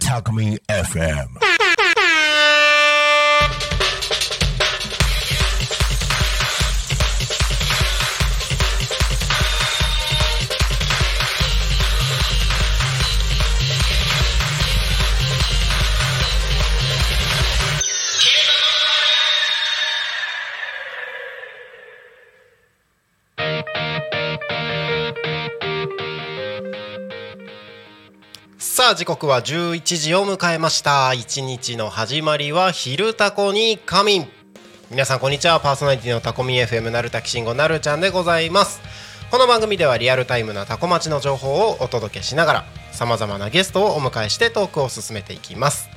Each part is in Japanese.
Talk Me FM. さあ時刻は11時を迎えました。一日の始まりは昼タコに仮眠。皆さんこんにちは。パーソナリティのタコミ FM なるたきしんごなるちゃんでございます。この番組ではリアルタイムなタコ町の情報をお届けしながらさまざまなゲストをお迎えしてトークを進めていきます。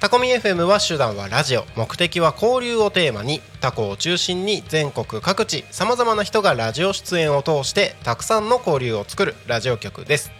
タコミ FM は手段はラジオ。目的は交流をテーマに。タコを中心に全国各地さまざまな人がラジオ出演を通してたくさんの交流を作るラジオ局です。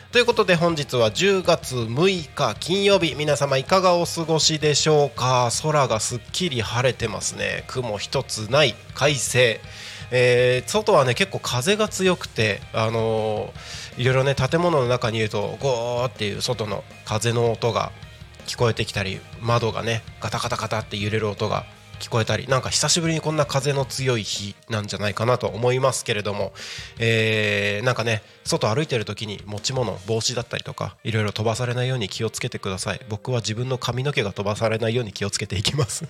ということで本日は10月6日金曜日皆様いかがお過ごしでしょうか？空がすっきり晴れてますね。雲一つない快晴。えー外はね結構風が強くて、あのーいろいろね建物の中にいるとゴーっていう外の風の音が聞こえてきたり窓がねガタガタガタって揺れる音が聞こえたりなんか久しぶりにこんな風の強い日なんじゃないかなと思いますけれども、えーなんかね外歩いてる時に持ち物帽子だったりとかいろいろ飛ばされないように気をつけてください。僕は自分の髪の毛が飛ばされないように気をつけていきます。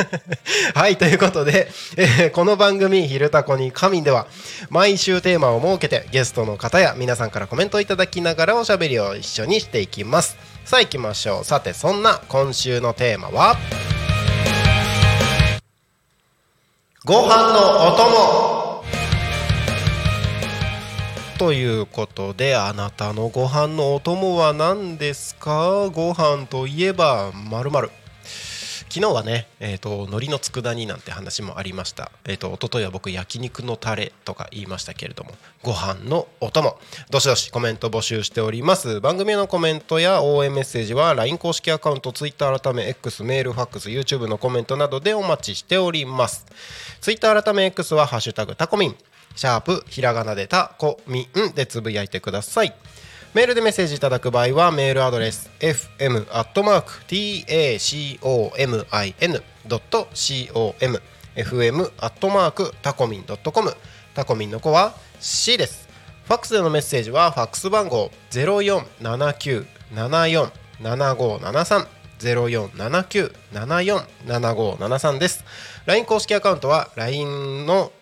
はいということで、えーこの番組「昼タコに神」では毎週テーマを設けてゲストの方や皆さんからコメントをいただきながらおしゃべりを一緒にしていきます。さあ行きましょう。さてそんな今週のテーマは？ご飯のお供。ということであなたのご飯のお供は何ですか？ご飯といえばまるまる昨日はね、えー、と海苔の佃煮なんて話もありました、えー、と一昨日は僕焼肉のタレとか言いましたけれどもご飯のお供。どしどしコメント募集しております。番組へのコメントや応援メッセージは LINE 公式アカウント Twitter 改め X メールファックス YouTube のコメントなどでお待ちしております。Twitter 改め X は「ハッシュタグタコミン」シャープひらがなでタコミンでつぶやいてください。メールでメッセージいただく場合はメールアドレス fm.tacomin.com fm アットマークタコミンドットコムタコミンの子は C です。ファックスでのメッセージはファックス番号ゼロ四七九七四七五七三ゼロ四七九七四七五七三です。LINE 公式アカウントは LINE の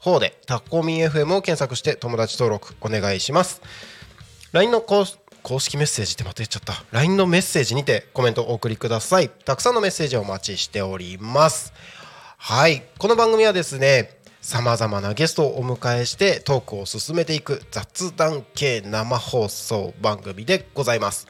方でタコミン FM を検索して友達登録お願いします。LINE の公公式メッセージってまた言っちゃった。LINE のメッセージにてコメントをお送りください。たくさんのメッセージをお待ちしております。はい。この番組はですねさまざまなゲストをお迎えしてトークを進めていく雑談系生放送番組でございます。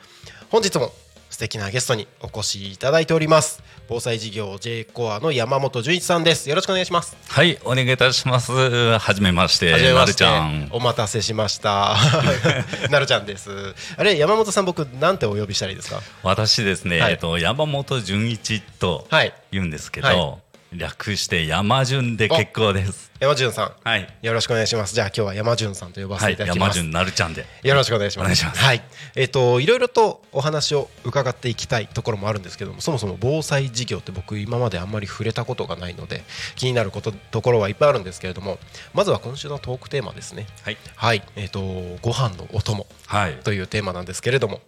本日も素敵なゲストにお越しいただいております。防災事業 J コアの山本純一さんです。よろしくお願いします。はい、お願いいたします。はじめまして、なるちゃん。お待たせしました。なるちゃんです。あれ山本さん僕なんてお呼びしたらいいですか？私ですね、はい。えっと山本純一とはい。言うんですけど、はい略して山順で結構です。山潤さんはい。よろしくお願いしますじゃあ今日は山潤さんと呼ばせはい。ていただきます、山順なるちゃんで。よろしくお願いします。はい。えっ、といろいろとお話を伺っていきたいところもあるんですけども、そもそも防災事業って僕今まであんまり触れたことがないので気になることところはいっぱいあるんですけれども、まずは今週のトークテーマですね。はい。はい。えっ、とご飯のお供はい。というテーマなんですけれども、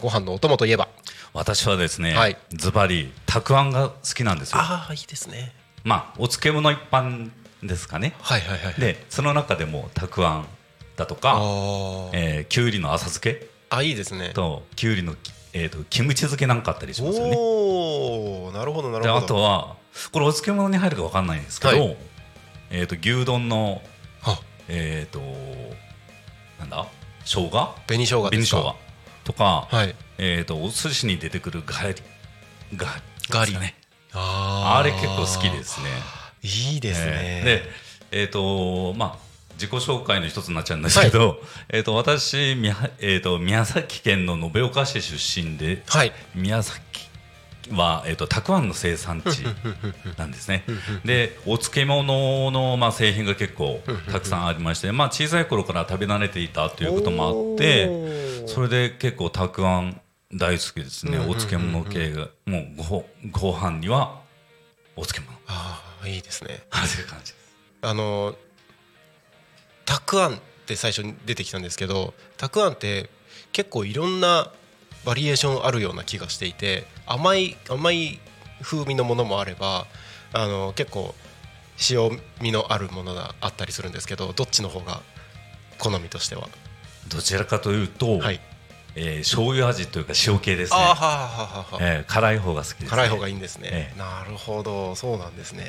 ご飯のお供といえば、私はですね、はいズバリ、たくあんが好きなんですよ。ああいいですね。まあ、お漬物一般ですかね。はいはいはい。で、その中でもたくあんだとあか、ーえー、きゅうりの浅漬けあいいですね。と、きゅうりの、えー、とキムチ漬けなんかあったりしますよね。おおなるほどなるでほど。あとはこれお漬物に入るかわかんないんですけど、はいえー、と牛丼のあえっ、となんだ？生姜？紅生姜ですか。紅生姜とか、はい。えー、とお寿司に出てくるガリガガリねあーあれ結構好きですね。いいですね。えーでえっ、とまあ自己紹介の一つになっちゃうんですけど、えー、と私宮,、えー、と宮崎県の延岡市出身ではい。宮崎は、えー、とたくあんの生産地なんですね。でお漬物の、まあ、製品が結構たくさんありまして、まあ、小さい頃から食べ慣れていたということもあってそれで結構たくあん大好きですね、お漬物系がもうごご飯にはお漬物ああいいですね。あという感じです。あのたくあんって最初に出てきたんですけどたくあんって結構いろんなバリエーションあるような気がしていて甘い甘い風味のものもあればあの結構塩味のあるものがあったりするんですけどどっちの方が好みとしては、どちらかというと、はい、えー醤油味というか塩系ですね。あーはーはーはーはーえー辛い方が好きです、ね、辛い方がいいんですね、ええ。なるほど。そうなんですね。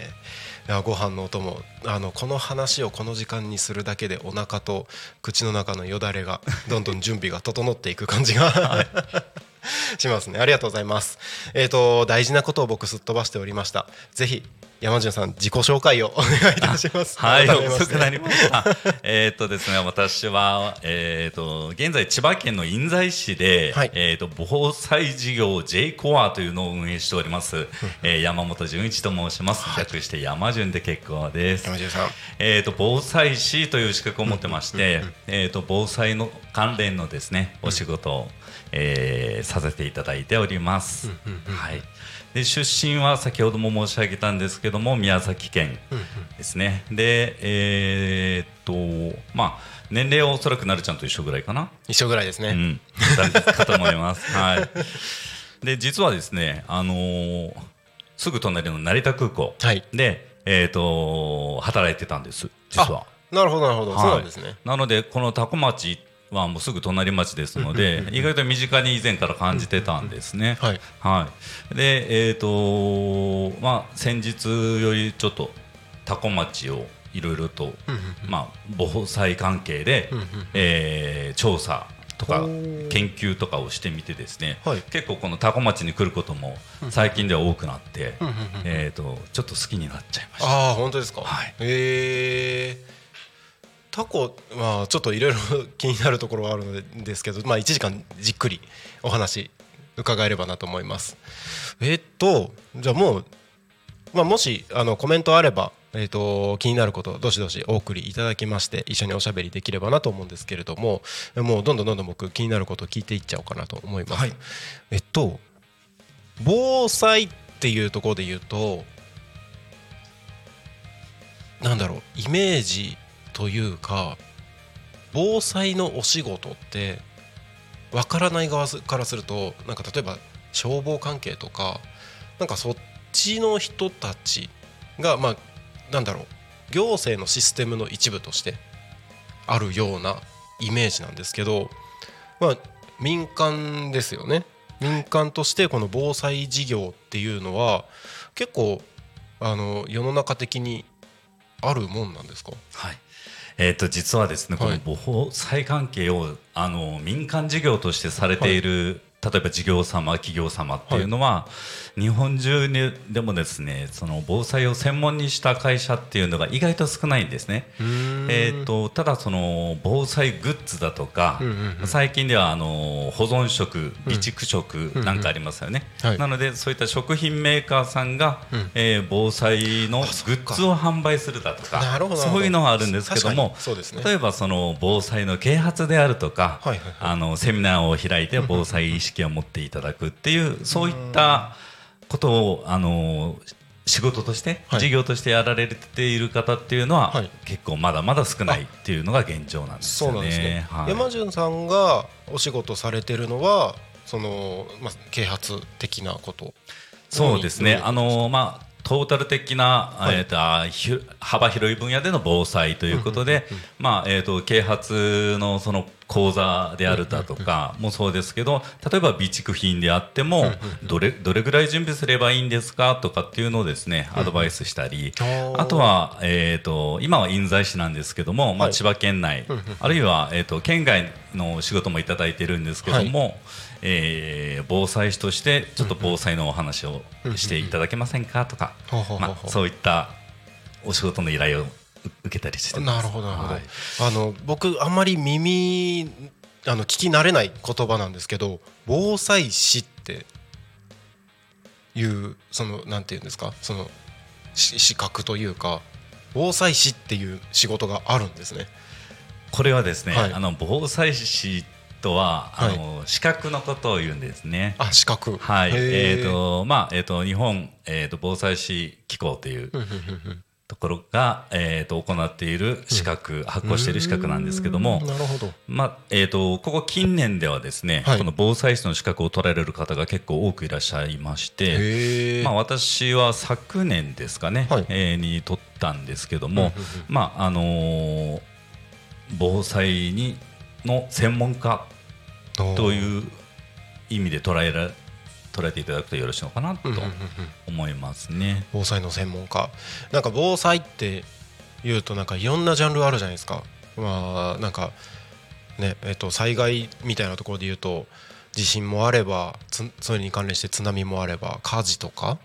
いやご飯のお供あのこの話をこの時間にするだけでお腹と口の中のよだれが どんどん準備が整っていく感じが、しますね。ありがとうございます。えっ、と大事なことを僕すっ飛ばしておりました。ぜひ山潤さん自己紹介を お願いいたしますはい、遅くなりました。えーっとですね、私は、えーっと、現在千葉県の印西市で、はいえーっと、防災事業 J コアというのを運営しております。えー山本純一と申します。略して山潤で結構です。山潤さんえー、と防災士という資格を持ってまして、えー、と防災の関連のですねお仕事を、えーさせていただいております。はい、で出身は先ほども申し上げたんですけども宮崎県ですね。でえー、っとまあ年齢はおそらくなるちゃんと一緒ぐらいかな。一緒ぐらいですね、うん、かと思います。はい。で実はですねあのーすぐ隣の成田空港はいで、えー、と働いてたんです実は。なるほどなるほど、はいそうなんですねなのでこの多古町はもうすぐ隣町ですので意外と身近に以前から感じてたんですね。はい。はい、でえっ、とまあ先日よりちょっと多古町をいろいろと、まあ、防災関係で、えー調査とか研究とかをしてみてですね、はい。結構この多古町に来ることも最近では多くなって、えー、とちょっと好きになっちゃいました。ああ本当ですか。はい。へえ。タコまあちょっといろいろ気になるところはあるのでですけど、まあ1時間じっくりお話伺えればなと思います。えっとじゃあもうまあもしあのコメントあれば。えー、と気になることどしどしお送りいただきまして一緒におしゃべりできればなと思うんですけれどももうどんどんどんどん僕気になることを聞いていっちゃおうかなと思います。はいえっと防災っていうところで言うとなんだろうイメージというか防災のお仕事ってわからない側からするとなんか例えば消防関係とかなんかそっちの人たちがまあなんだろう行政のシステムの一部としてあるようなイメージなんですけど、まあ、民間ですよね。民間としてこの防災事業っていうのは結構あの世の中的にあるもんなんですか？はい。えー、と実はですね、はい。この防災関係をあの民間事業としてされている、例えば事業様企業様っていうのは、日本中にでもですねその防災を専門にした会社っていうのが意外と少ないんですね。えー、とただその防災グッズだとか、最近ではあの保存食備蓄食なんかありますよね、はい。なのでそういった食品メーカーさんが、えー防災のグッズを販売するだとかそういうのがあるんですけども確かにそうですね。例えばその防災の啓発であるとか、はいはいはい。あのセミナーを開いて防災意識を持っていただくっていうそういったことをあの仕事として、はい。事業としてやられている方っていうのは、はい。結構まだまだ少ないっていうのが現状なんですそうよね。ね、はい。山潤さんがお仕事されてるのはその、まあ、啓発的なこと。そうですね、うんあのまあトータル的な、はい。えーとあひ幅広い分野での防災ということで、まあえー、と啓発のその講座であるだとかもそうですけど例えば備蓄品であってもどれどれぐらい準備すればいいんですかとかっていうのをですねアドバイスしたりー。あとは、えー、と今は印西市なんですけども、まあ、はい千葉県内あるいは、えー、と県外の仕事もいただいてるんですけども、えー防災士としてちょっと防災のお話をしていただけませんかとか、まあ、そういったお仕事の依頼を受けたりしてなるほどなるほど、はい。あの僕あんまり耳あの聞き慣れない言葉なんですけど防災士っていうそのなんていうんですか？そのし資格というか防災士っていう仕事があるんですね。これはですね、はい。あの防災士とはあの、資格のことを言うんですね。あ資格。はい、えっ、とまあえっ、と日本えっ、と防災士機構というところがえっ、と行っている資格、発行している資格なんですけどもうーん、なるほど。まあえー、とここ近年ではですね、はい。この防災士の資格を取られる方が結構多くいらっしゃいまして、まあ、私は昨年ですかね、はい。えーに取ったんですけども、まああのー防災にの専門家とういう意味で捉えら捉えていただくとよろしいのかなと思いますね。防災の専門家。なんか防災っていうとなんかいろんなジャンルあるじゃないですか。まあなんかねえっと災害みたいなところで言うと地震もあればつそれに関連して津波もあれば火事とか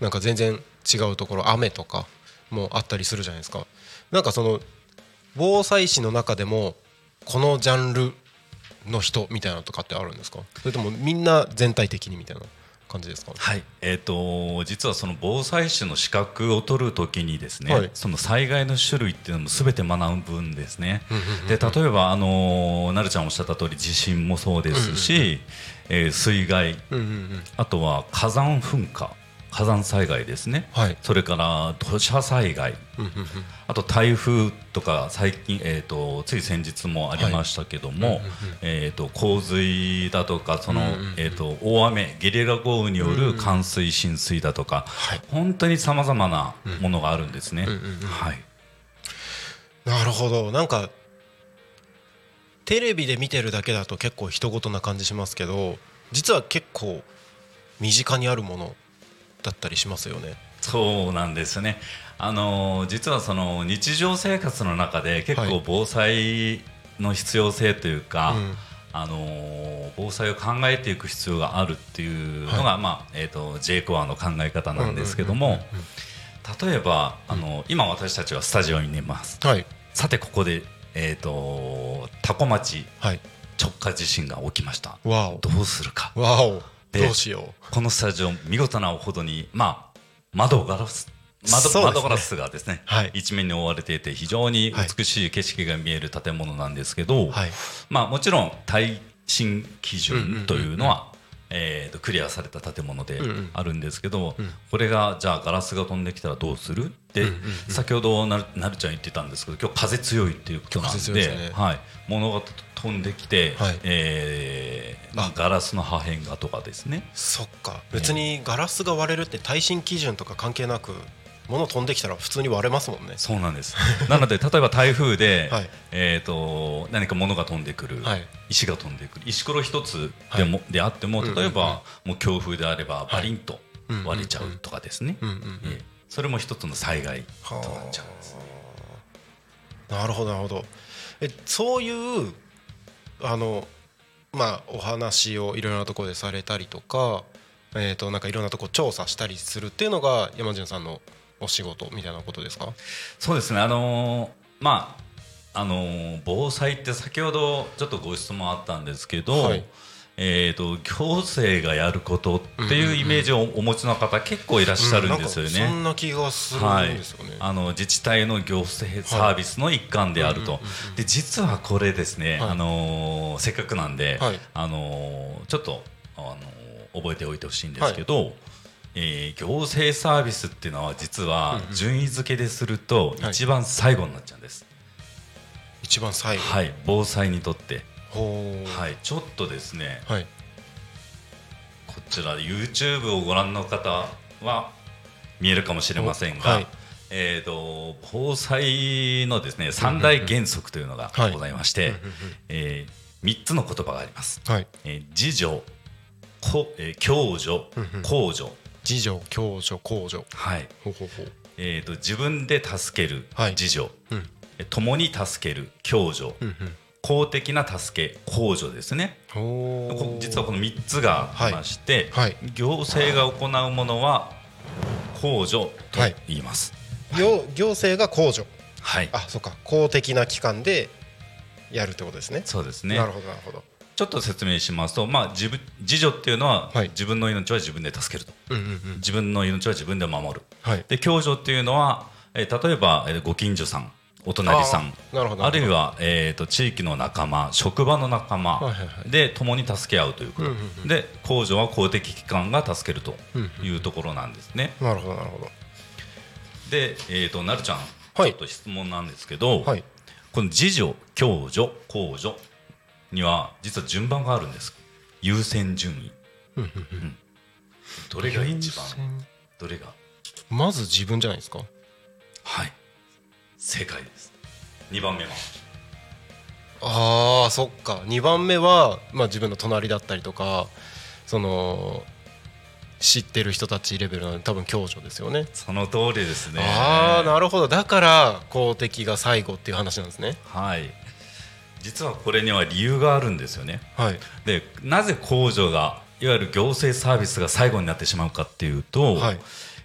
なんか全然違うところ雨とかもあったりするじゃないですか。なんかその防災士の中でもこのジャンルの人みたいなのとかってあるんですか？それともみんな全体的にみたいな感じですか？はい、えー、と実はその防災士の資格を取るときにですね、はい。その災害の種類っていうのもすべて学ぶんですね。で例えばあのーなるちゃんおっしゃった通り地震もそうですし、えー水害。あとは火山噴火火山災害ですね、はい。それから土砂災害。あと台風とか最近、えー、とつい先日もありましたけども、えー、と洪水だとかその、えー、と大雨ゲリラ豪雨による冠水浸水だとか、はい。本当にさまざまなものがあるんですね。なるほど。なんかテレビで見てるだけだと結構人事な感じしますけど実は結構身近にあるものだったりしますよね。そうなんですね。あの実はその日常生活の中で結はい構防災の必要性というか、うんあの防災を考えていく必要があるっていうのが、まあえっ、と J コアの考え方なんですけども、例えばあの今私たちはスタジオにいます。はいさてここでえっ、と多古町はい直下地震が起きました。どうするか。わおでどうしよこのスタジオ見事なほどに、まあ、窓ガラス窓,、ね。窓ガラスがですね、はい。一面に覆われていて非常に美しい景色が見える建物なんですけど、うはい。まあ、もちろん耐震基準というのは、えーとクリアされた建物でうんうん。あるんですけど、うん。これがじゃあガラスが飛んできたらどうする？って、うんうんうん。先ほどなるなるちゃん言ってたんですけど今日風強いっていうことなんでね。はい、物が飛んできて、はい。えーまあ、ガラスの破片がとかですね。そっか。別にガラスが割れるって耐震基準とか関係なく物飛んできたら普通に割れますもんね。そうなんです。なので例えば台風で、はい。えっ、と何か物が飛んでくる、はい。石が飛んでくる、石ころ一つでも、であっても例えば、うんうん。もう強風であればい。バリンとうん割れちゃうとかですね。うんうんうんええ。それも一つの災害となっちゃうんです。なるほどなるほど。えそういうあのまあお話をいろいろなところでされたりとかえー、となんかいろんなとこ調査したりするっていうのが山潤さんのお仕事みたいなことですか？そうですね。あのーまああのー防災って先ほどちょっとご質問あったんですけど、はい。えー、と行政がやることっていうイメージをお持ちの方結構いらっしゃるんですよね。うんなんかそんな気がするはいんですよね、、あの自治体の行政サービスの一環であると、で実はこれですね、はい。あのーせっかくなんで、はい。あのーちょっと、あのー覚えておいてほしいんですけど、えー行政サービスっていうのは実は順位付けでするとはい。一番最後になっちゃうんです、一番最後。はい。防災にとって、はい、ちょっとですね。はい。こちら YouTube をご覧の方は見えるかもしれませんが、はい。えー、と防災のですね三大原則というのがはい。ございまして、え3つの言葉があります。はい。えー自助、こえー共助、公助、自助共助公助はい。ほうほうほう。えー、と自分で助けるはい。自助、うん。え共に助ける共助、うんうん。公的な助け公助ですね。実はこの3つがありまして、はい。行政が行うものは公助とはい。言います。行行政が公助はい、あそうか。公的な機関でやるってことですね。そうですね。なるほどなるほどちょっと説明しますと、まあ、自分自助っていうのは、はい。自分の命は自分で助けると。うんうんうん。自分の命は自分で守る。はい。で共助っていうのは、えー例えば、えーご近所さんお隣さんあるいは、えー、と地域の仲間職場の仲間、はいはいはい。で共に助け合うということ、うんうんで公助は公的機関が助けるというところなんですね、なるほどなるほど。で、えー、となるちゃん、はい。ちょっと質問なんですけど、はい。この自助共助公助には実は順番があるんです。優先順位、うん。どれが一番どれが？まず自分じゃないですか。はい。正解です。2番目は？あーそっか。2番目は、まあ、自分の隣だったりとかその知ってる人たちレベルなので多分共助ですよね。その通りですね。ああなるほど。だから公的が最後っていう話なんですね。はい実はこれには理由があるんですよね。はい。でなぜ控除がいわゆる行政サービスが最後になってしまうかっていうと,、はい。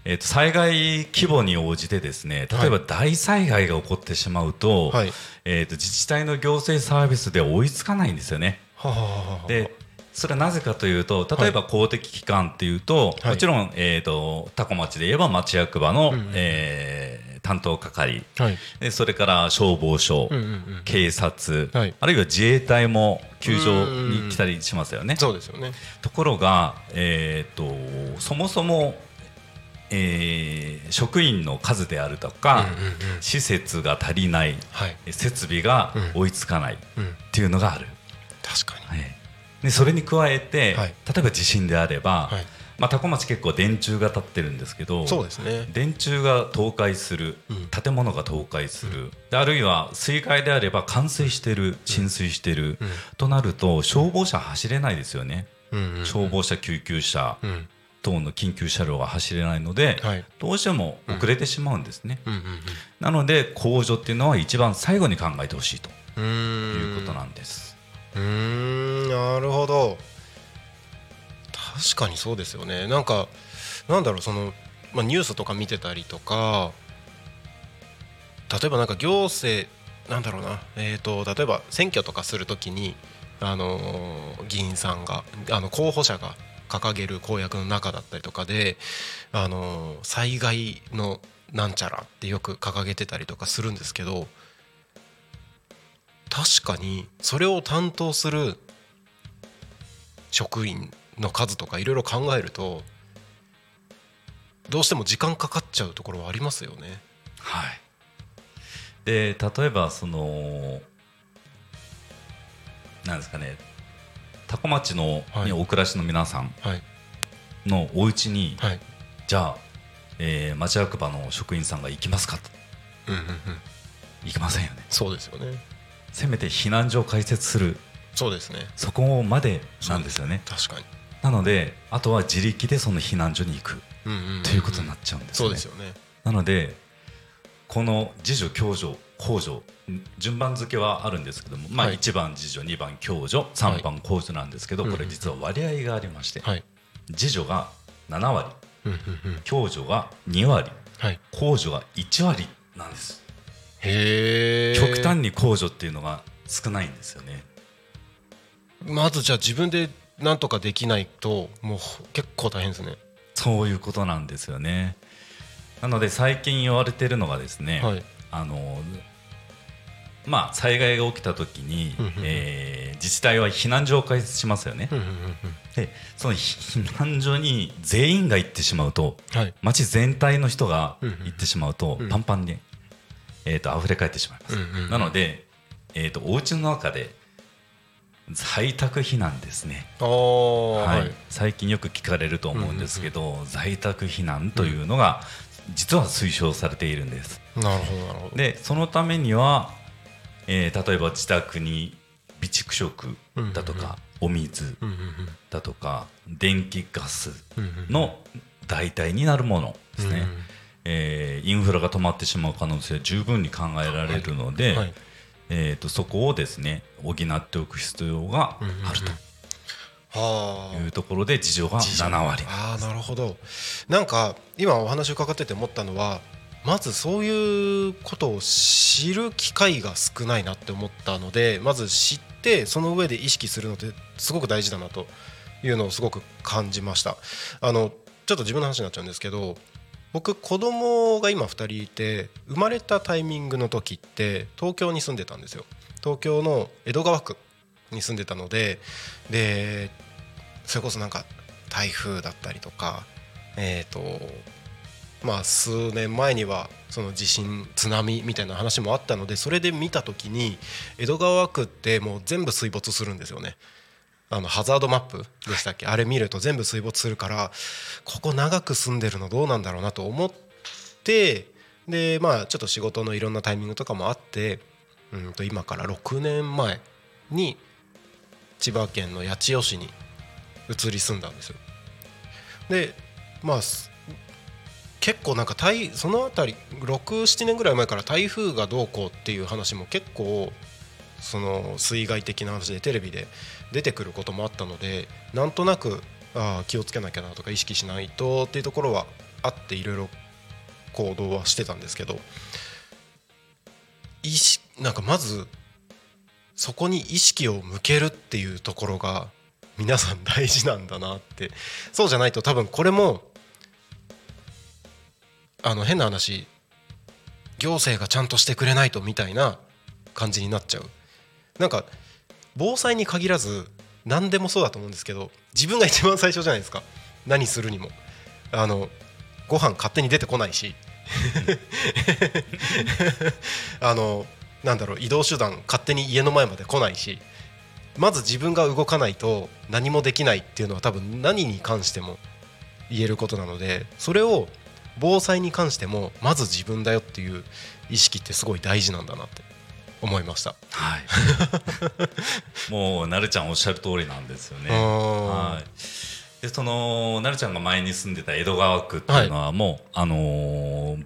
えー、と災害規模に応じてですね例えば大災害が起こってしまうと,、はい。えー、と自治体の行政サービスで追いつかないんですよね。はあはあは。あでそれはなぜかというと例えば公的機関っていうと、はい。もちろん、えー、と多古町で言えば町役場の、うんうん。えー担当係。はい。でそれから消防署、うんうんうん警察、はい。あるいは自衛隊も救助に来たりしますよね。そうですよね。ところが、えー、とそもそも、えー職員の数であるとか、うんうんうん。施設が足りないはい。設備がうん。追いつかないっうん。ていうのがある。確かに。はい。でそれに加えて、はい。例えば地震であれば、はいまあ、多古町結構電柱が立ってるんですけどそうですね。電柱が倒壊する、うん。建物が倒壊する、であるいは水害であれば冠水してる浸水してる、うん。となると消防車走れないですよね、うんうん消防車救急車うん。等の緊急車両が走れないので、はい。どうしても遅れてしまうんですね、うん。うんなので控除っていうのは一番最後に考えてほしいということなんです、うーん。なるほど確かにそうですよね。なんかなんだろうその、まあ、ニュースとか見てたりとか例えばなんか行政なんだろうな、えー、と例えば選挙とかするときに、あの議員さんがあの候補者が掲げる公約の中だったりとかで、あの災害のなんちゃらってよく掲げてたりとかするんですけど確かにそれを担当する職員の数とかいろいろ考えるとどうしても時間かかっちゃうところはありますよね。はい、で例えばそのなんですかね多古町の、はい。にお暮らしの皆さんはい。のお家に、はい。じゃあ、えー町役場の職員さんが行きますかと。うんうんうん、行きませんよね。そうですよね。せめて避難所を開設する。そうですね。そこまでなんですよね。確かに。なのであとは自力でその避難所に行く。ということになっちゃうんですね。そうですよね。なのでこの自助共助控除順番付けはあるんですけども、まあ、はい。1番次女2番共助3番控除なんですけど、これ実は割合がありまして、はい。次女が7割共助が2割はい。控除が1割なんです。へえ極端に控除っていうのが少ないんですよね。まずじゃあ自分でなんとかできないともう結構大変ですね。そういうことなんですよね。なので最近言われてるのがですね、はい。あのまあ災害が起きた時に、えー自治体は避難所を開設しますよね、でその避難所に全員が行ってしまうとはい。町全体の人が行ってしまうと、うん。パンパンに、えー、と溢れ返ってしまいます、なので、えー、とお家の中で在宅避難ですね。ははい。い、最近よく聞かれると思うんですけど、在宅避難というのが実は推奨されているんです。なるほどなるほど。でそのためには、えー例えば自宅に備蓄食だとか、お水うんうんだとか電気ガスうんうんの代替になるものですね、うん。えーインフラが止まってしまう可能性は十分に考えられるので、はいえー、とそこをですね補っておく必要があるはあ。というところで事情が7割。ああなるほど。なんか今お話伺ってて思ったのはまずそういうことを知る機会が少ないなって思ったのでまず知ってその上で意識するのってすごく大事だなというのをすごく感じました。あのちょっと自分の話になっちゃうんですけど僕子供が今2人いて生まれたタイミングの時って東京に住んでたんですよ東京の江戸川区に住んでたのででそれこそなんか台風だったりとかえっ、とまあ数年前にはその地震津波みたいな話もあったのでそれで見た時に江戸川区ってもう全部水没するんですよね。あのハザードマップでしたっけ？あれ見ると全部水没するからここ長く住んでるのどうなんだろうなと思ってでまあちょっと仕事のいろんなタイミングとかもあってうんと今から6年前に千葉県の八千代市に移り住んだんですよ。でまあ結構なんか台その辺り67年ぐらい前から台風がどうこうっていう話も結構その水害的な話でテレビで出てくることもあったのでなんとなくあ気をつけなきゃなとか意識しないとっていうところはあっていろいろ行動はしてたんですけど意識なんかまずそこに意識を向けるっていうところが皆さん大事なんだなって。そうじゃないと多分これもあの変な話行政がちゃんとしてくれないとみたいな感じになっちゃう。なんか防災に限らず何でもそうだと思うんですけど自分が一番最初じゃないですか。何するにも。あのご飯勝手に出てこないし。あのなんだろう移動手段勝手に家の前まで来ないし。まず自分が動かないと何もできないっていうのは多分何に関しても言えることなのでそれを防災に関してもまず自分だよっていう意識ってすごい大事なんだなって。思いました。はい。もうなるちゃんおっしゃる通りなんですよね。はい。でそのなるちゃんが前に住んでた江戸川区っていうのはもう、あのー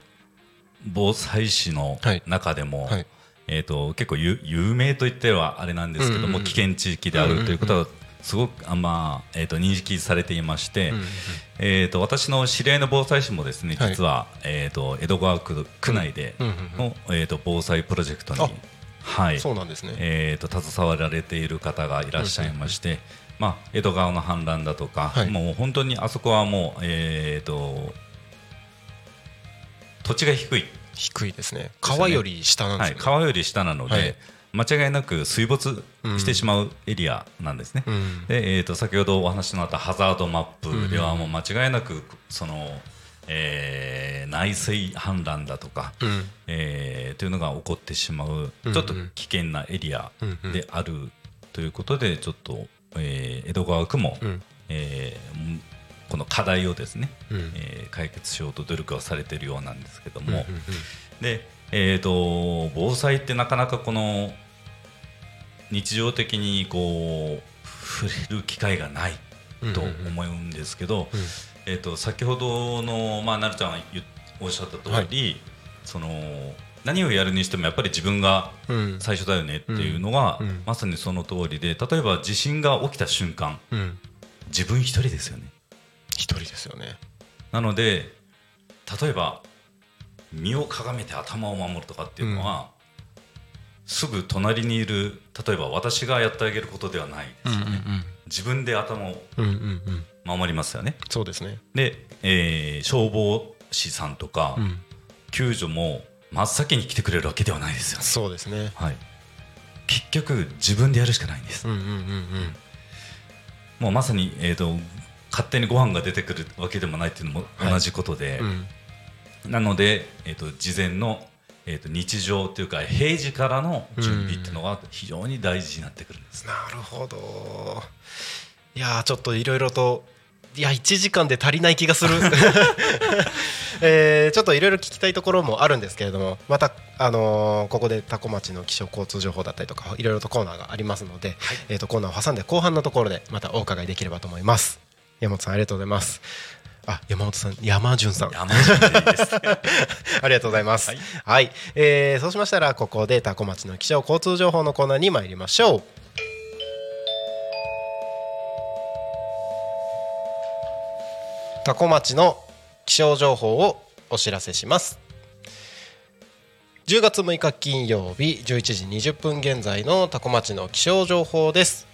防災士の中でも、はい。えー、と結構有有名と言ってはあれなんですけども、うんうんうん。危険地域であるということはすごくあ、まあえー、と認識されていまして、うんうんえー、と私の知り合いの防災士もですねはい。実は、えー、と江戸川区区内でうんうんうん。の、えー、と防災プロジェクトにあ、はい。そうなんですね。えー、と携わられている方がいらっしゃいまして、まあ、江戸川の氾濫だとか、はい。もう本当にあそこはもう、えー、と土地が低い、低いですね。川より下なんではい、すよね。川より下なので、はい。間違いなく水没してしまうエリアなんですね。うん。でえー、と先ほどお話のあったハザードマップではもう間違いなくその、えー内水氾濫だとか、うん。えーというのが起こってしまううんちょっと危険なエリアであるということでちょっと、えー江戸川区も、うん。えーこの課題をですね、うん。えー解決しようと努力はされているようなんですけども、うんうんで、えー、と防災ってなかなかこの日常的にこう触れる機会がないと思うんですけど、うんえー、と先ほどの、まあ、なるちゃんおっしゃった通り、その何をやるにしてもやっぱり自分がうん。最初だよねっていうのは、うん。うん。まさにその通りで例えば地震が起きた瞬間うん。自分一人ですよね。一人ですよね。なので例えば身をかがめて頭を守るとかっていうのは、すぐ隣にいる例えば私がやってあげることではないですよね、自分で頭をうんうんうん守りますよね。そうですね。で、えー消防士さんとか、うん。救助も真っ先に来てくれるわけではないですよね、そうですね。はい、結局自分でやるしかないんです、うんうんうんもうまさに、えー、と勝手にご飯が出てくるわけでもないっていうのも同じことで、うん。うんなので、えー、と事前の、えー、と日常というか平時からの準備っていうのが非常に大事になってくるんです、なるほど。いやーちょっといろいろといや1時間で足りない気がする、えーちょっといろいろ聞きたいところもあるんですけれどもまた、あのーここで多古町の気象交通情報だったりとかいろいろとコーナーがありますので、えー、とコーナーを挟んで後半のところでまたお伺いできればと思います。山本さんありがとうございます。あ山本さん山潤さん。山順です。ありがとうございます。ははいい、えーそうしましたらここでタコ町の気象交通情報のコーナーに参りましょう。タコ町の気象情報をお知らせします。10月6日金曜日11時20分現在のタコ町の気象情報です。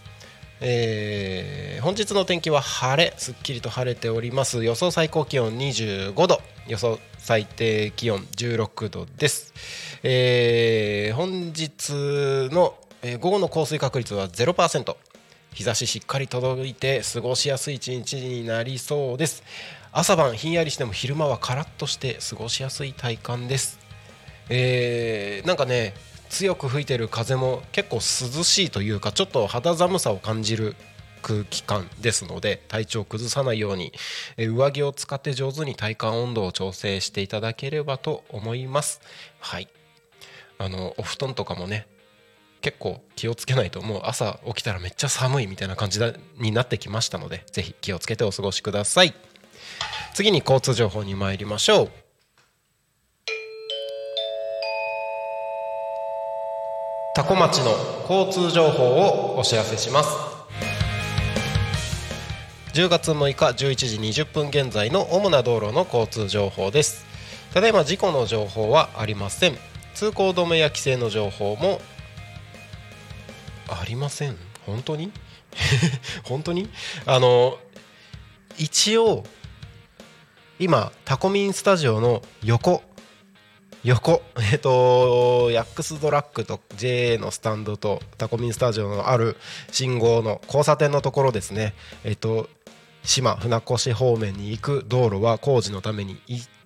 えー本日の天気は晴れすっきりと晴れております予想最高気温25度予想最低気温16度です、えー本日の、え午後の降水確率は0%日差ししっかり届いて過ごしやすい一日になりそうです。朝晩ひんやりしても昼間はカラッとして過ごしやすい体感です。えーなんかね強く吹いてる風も結構涼しいというかちょっと肌寒さを感じる空気感ですので体調を崩さないように、え上着を使って上手に体感温度を調整していただければと思います。はい。あのお布団とかもね結構気をつけないともう朝起きたらめっちゃ寒いみたいな感じだになってきましたのでぜひ気をつけてお過ごしください。次に交通情報に参りましょう。多古町の交通情報をお知らせします。10月6日11時20分現在の主な道路の交通情報です。ただいま事故の情報はありません。通行止めや規制の情報もありません？本当に？本当に？あの一応今タコミンスタジオの横横 えっとヤックスドラッグと JA のスタンドとタコミンスタジオのある信号の交差点のところですね。えっと島船越方面に行く道路は工事のために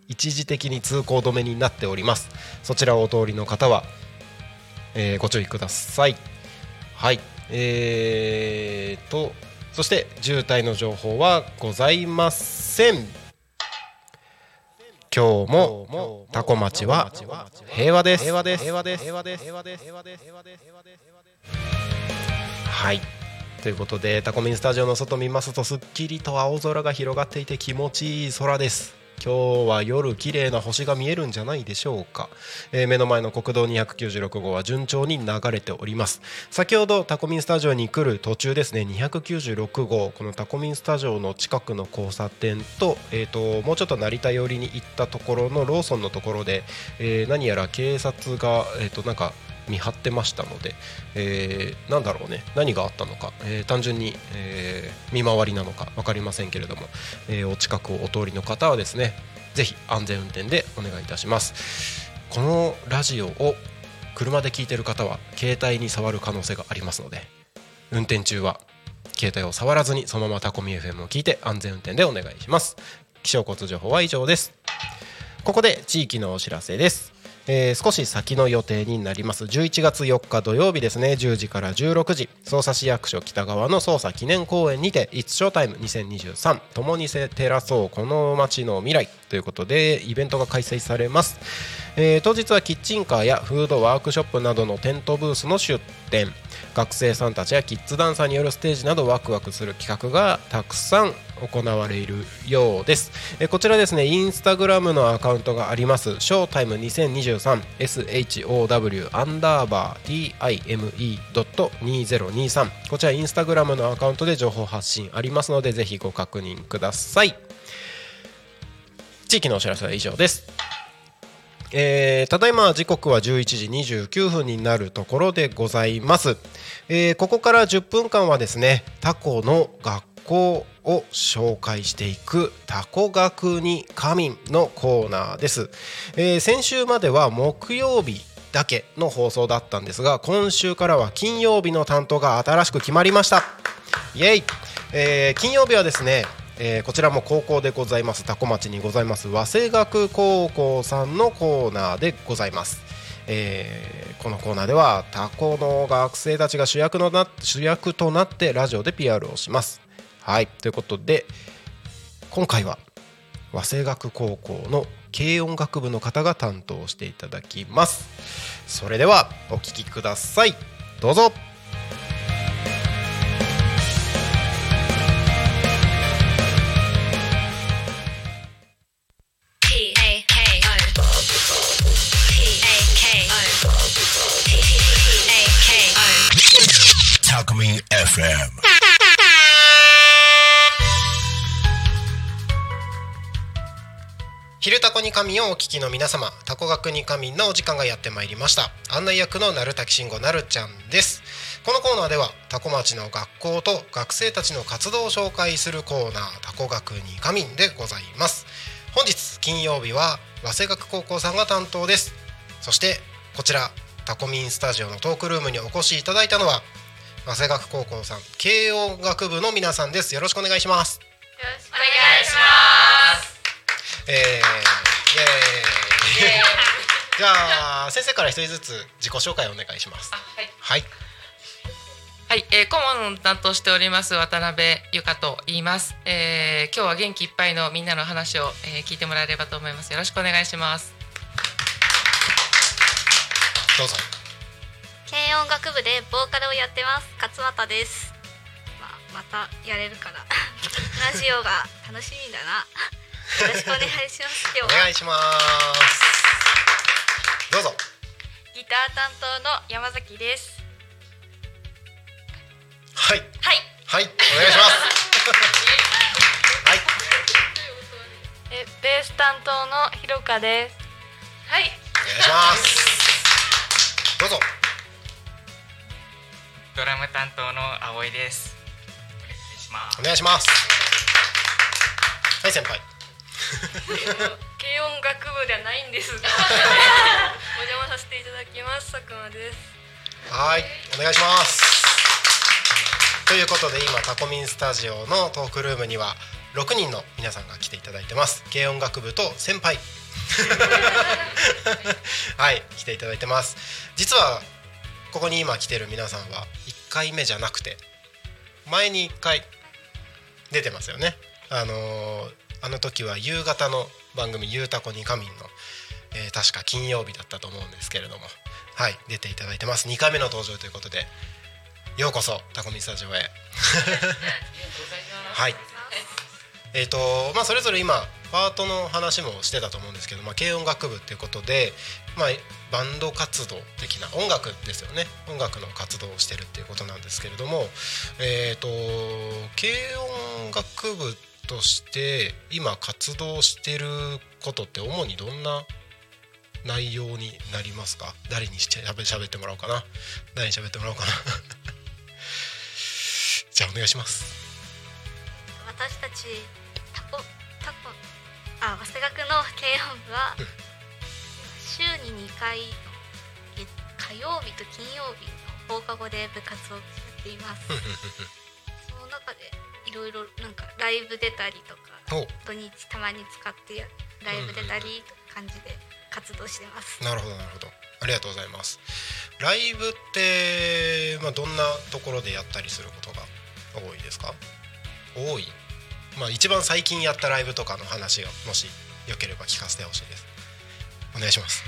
一時的に通行止めになっております。そちらをお通りの方は、えーご注意ください。はい。えーとそして渋滞の情報はございません。今日もタコ町は平和です。平和です。平和です。平和です。平和です平和です平和ですはい。ということでタコミンスタジオの外見ますとすっきりと青空が広がっていて気持ちいい空です。今日は夜綺麗な星が見えるんじゃないでしょうか、えー目の前の国道296号は順調に流れております。先ほどタコミンスタジオに来る途中ですね296号このタコミンスタジオの近くの交差点と,、えー、ともうちょっと成田寄りに行ったところのローソンのところで、えー何やら警察が、えー、となんか見張ってましたので、えーなんだろうね何があったのか、えー単純に、えー見回りなのか分かりませんけれども、えーお近くをお通りの方はですねぜひ安全運転でお願いいたします。このラジオを車で聞いてる方は携帯に触る可能性がありますので運転中は携帯を触らずにそのままタコミ FM を聞いて安全運転でお願いします。気象交通情報は以上です。ここで地域のお知らせです、えー少し先の予定になります。11月4日土曜日ですね。10時から16時。捜査市役所北側の捜査記念公園にて「It's Showtime 2023共に照らそうこの街の未来」ということでイベントが開催されます、えー当日はキッチンカーやフードワークショップなどのテントブースの出店。学生さんたちやキッズダンサーによるステージなどワクワクする企画がたくさん行われるようです。えこちらですねインスタグラムのアカウントがあります。ショータイム 2023SHOW アンダーバー TIME.2023 こちらインスタグラムのアカウントで情報発信ありますのでぜひご確認ください。地域のお知らせは以上です。えーただいま時刻は11時29分になるところでございます、えーここから10分間はですねタコの学校を紹介していくタコ学に仮眠のコーナーです、えー先週までは木曜日だけの放送だったんですが今週からは金曜日の担当が新しく決まりました。イエイ、えー金曜日はですねえーこちらも高校でございます。多古町にございます。早稲学高校さんのコーナーでございます、えーこのコーナーではタコの学生たちが主役のな主役となってラジオで PR をします。はい。ということで今回は早稲学高校の軽音楽部の方が担当していただきます。それではお聞きください。どうぞ。O. Talkme FM. 昼タコに神をお聞きの皆様タコ学に神のお時間がやってまいりました案内役のなるたきしんごなるちゃんですこのコーナーではタコ町の学校と学生たちの活動を紹介するコーナータコ学に神でございます本日金曜日は早稲学高校さんが担当ですそしてこちらタコミンスタジオのトークルームにお越しいただいたのは早稲学高校さん軽音楽部の皆さんです。よろしくお願いします。えー、イエーイ。じゃあ先生から一人ずつ自己紹介をお願いします。はい、はい。はいえー、顧問を担当しております渡辺由香と言います、えー、今日は元気いっぱいのみんなの話を、えー、聞いてもらえればと思います。よろしくお願いします。どうぞ。軽音楽部でボーカルをやってます。勝俣です、まあ、またやれるから ラジオが楽しみだな。よろしくお願いします。今お日は。願いします。どうぞ。ギター担当の山崎です。はい。はい。はい。お願いします。はい。えベース担当のひろかです。はい。お願いします。どうぞドラム担当の葵です。お願いします。お願いします。はい先輩。軽音楽部ではないんですが。お邪魔させていただきます。佐久間です。はいお願いします。ということで今タコミンスタジオのトークルームには6人の皆さんが来ていただいてます。軽音楽部と先輩。はい来ていただいてます。実はここに今来てる皆さんは1回目じゃなくて前に1回出てますよね。あのーあの時は夕方の番組「ゆうたこに仮眠の」えー確か金曜日だったと思うんですけれどもはい出ていただいてます。2回目の登場ということでようこそタコミンスタジオへ。はい。えーとまあ、それぞれ今パートの話もしてたと思うんですけど、まあ、軽音楽部っていうことで、まあ、バンド活動的な音楽ですよね。音楽の活動をしてるっていうことなんですけれども、えー、と軽音楽部として今活動してることって主にどんな内容になりますか？誰にしゃべ喋ってもらおうかな？誰に喋ってもらおうかな？じゃあお願いします。私たちタコあ早稲学の軽音部はうん 週に2回月火曜日と金曜日の放課後で部活をやっています。その中でいろいろなんかライブ出たりとかお土日たまに使ってやライブ出たり感じで活動してます。なるほどなるほど。ありがとうございます。ライブって、まあ、どんなところでやったりすることが多いですか？多いまあ一番最近やったライブとかの話がもしよければ聞かせてほしいです。お願いします。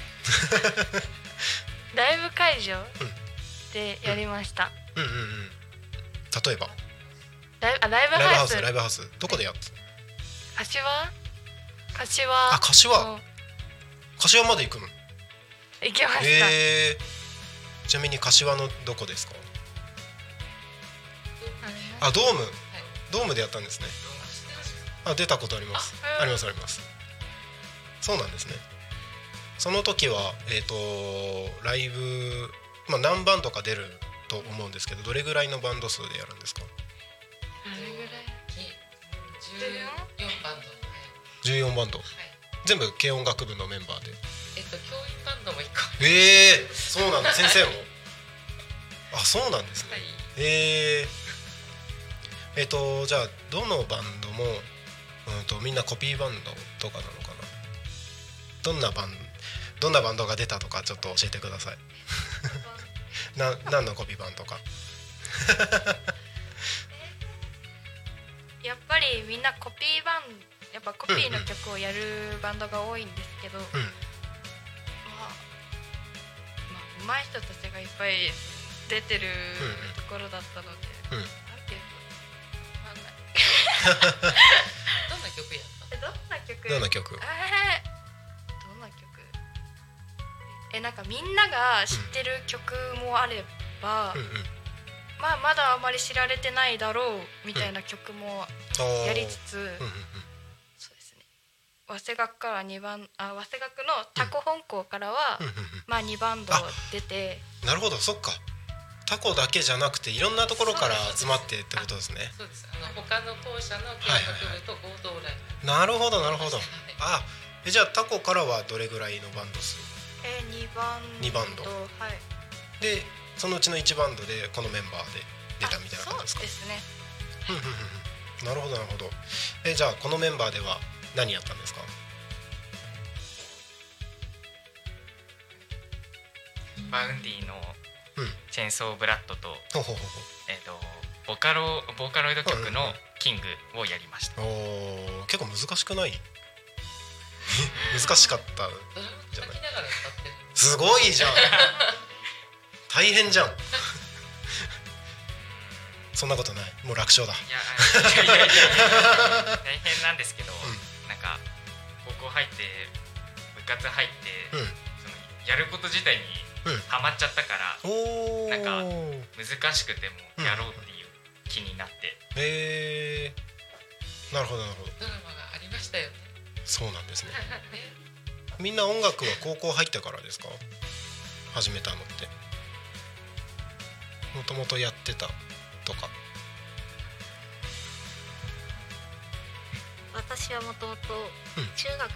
ライブ会場でやりました、うんうんうん。うん例えば？ライブあライブハウス。スライブハウス。どこでやった柏？柏あ柏？うん柏まで行くの？行きました、へえちなみに柏のどこですか？あドーム。ドームでやったんですねあ出たことあります。ありますあります。そうなんですね。その時はえっ、とライブまあ何バンドか出ると思うんですけどどれぐらいのバンド数でやるんですか？どれぐらい？14バンドはい14バンドはい。全部軽音楽部のメンバーで。えっと教員バンドも一個。はええそうなんだ。先生も？あそうなんですね。い。えー、えっ、とじゃあどのバンドも、うん、とみんなコピーバンドとかなのかな？どんなバンどんなバンドが出たとかちょっと教えてください。な何のコピーバンドか？やっぱりみんなコピーバンやっぱコピーの曲をやるバンドが多いんですけど、まあ、まあ上手い人たちがいっぱい出てるうんところだったので、うん。なんていうのわかんない 曲。どんな曲？えーどんな曲？えなんかみんなが知ってる曲もあれば、うんうん。まあまだあまり知られてないだろうみたいな曲もやりつつ、うんうんそうですね。早稲学から2番あ早稲学のタコ本校からは、うんうんうん。まあ2バンド出てなるほどそっか。タコだけじゃなくていろんなところから集まってってことですね。そうです。あの他の校舎の教育部と合同ライブなるほどなるほど。はいあえじゃあタコからはどれぐらいのバンド数？え2バンド。二バンド。はい。でそのうちの1バンドでこのメンバーで出たみたいな感じですか？そうですね。うんうんうんうん。なるほどなるほど。えじゃあこのメンバーでは何やったんですか？ Vaundy のうん。 CHAINSAW BLOOD と,、ほうほうほえっとボカロボーカロイド曲のキングをやりました、おー結構難しくない？難しかったドラム叩きながら歌ってる。すごいじゃん。大変じゃん。そんなことない。もう楽勝だ。いやいやいや大変なんですけど、なんか高校入って部活入って、うん。そのやること自体にうん。ハマっちゃったから、おおなんか難しくてもやろうっていう気になって、へえなるほどなるほど。ドラマがありましたよ。ねそうなんですね。ね みんな音楽は高校入ってからですか？始めたのって。もともとやってたとか。私はもともとうん。中学か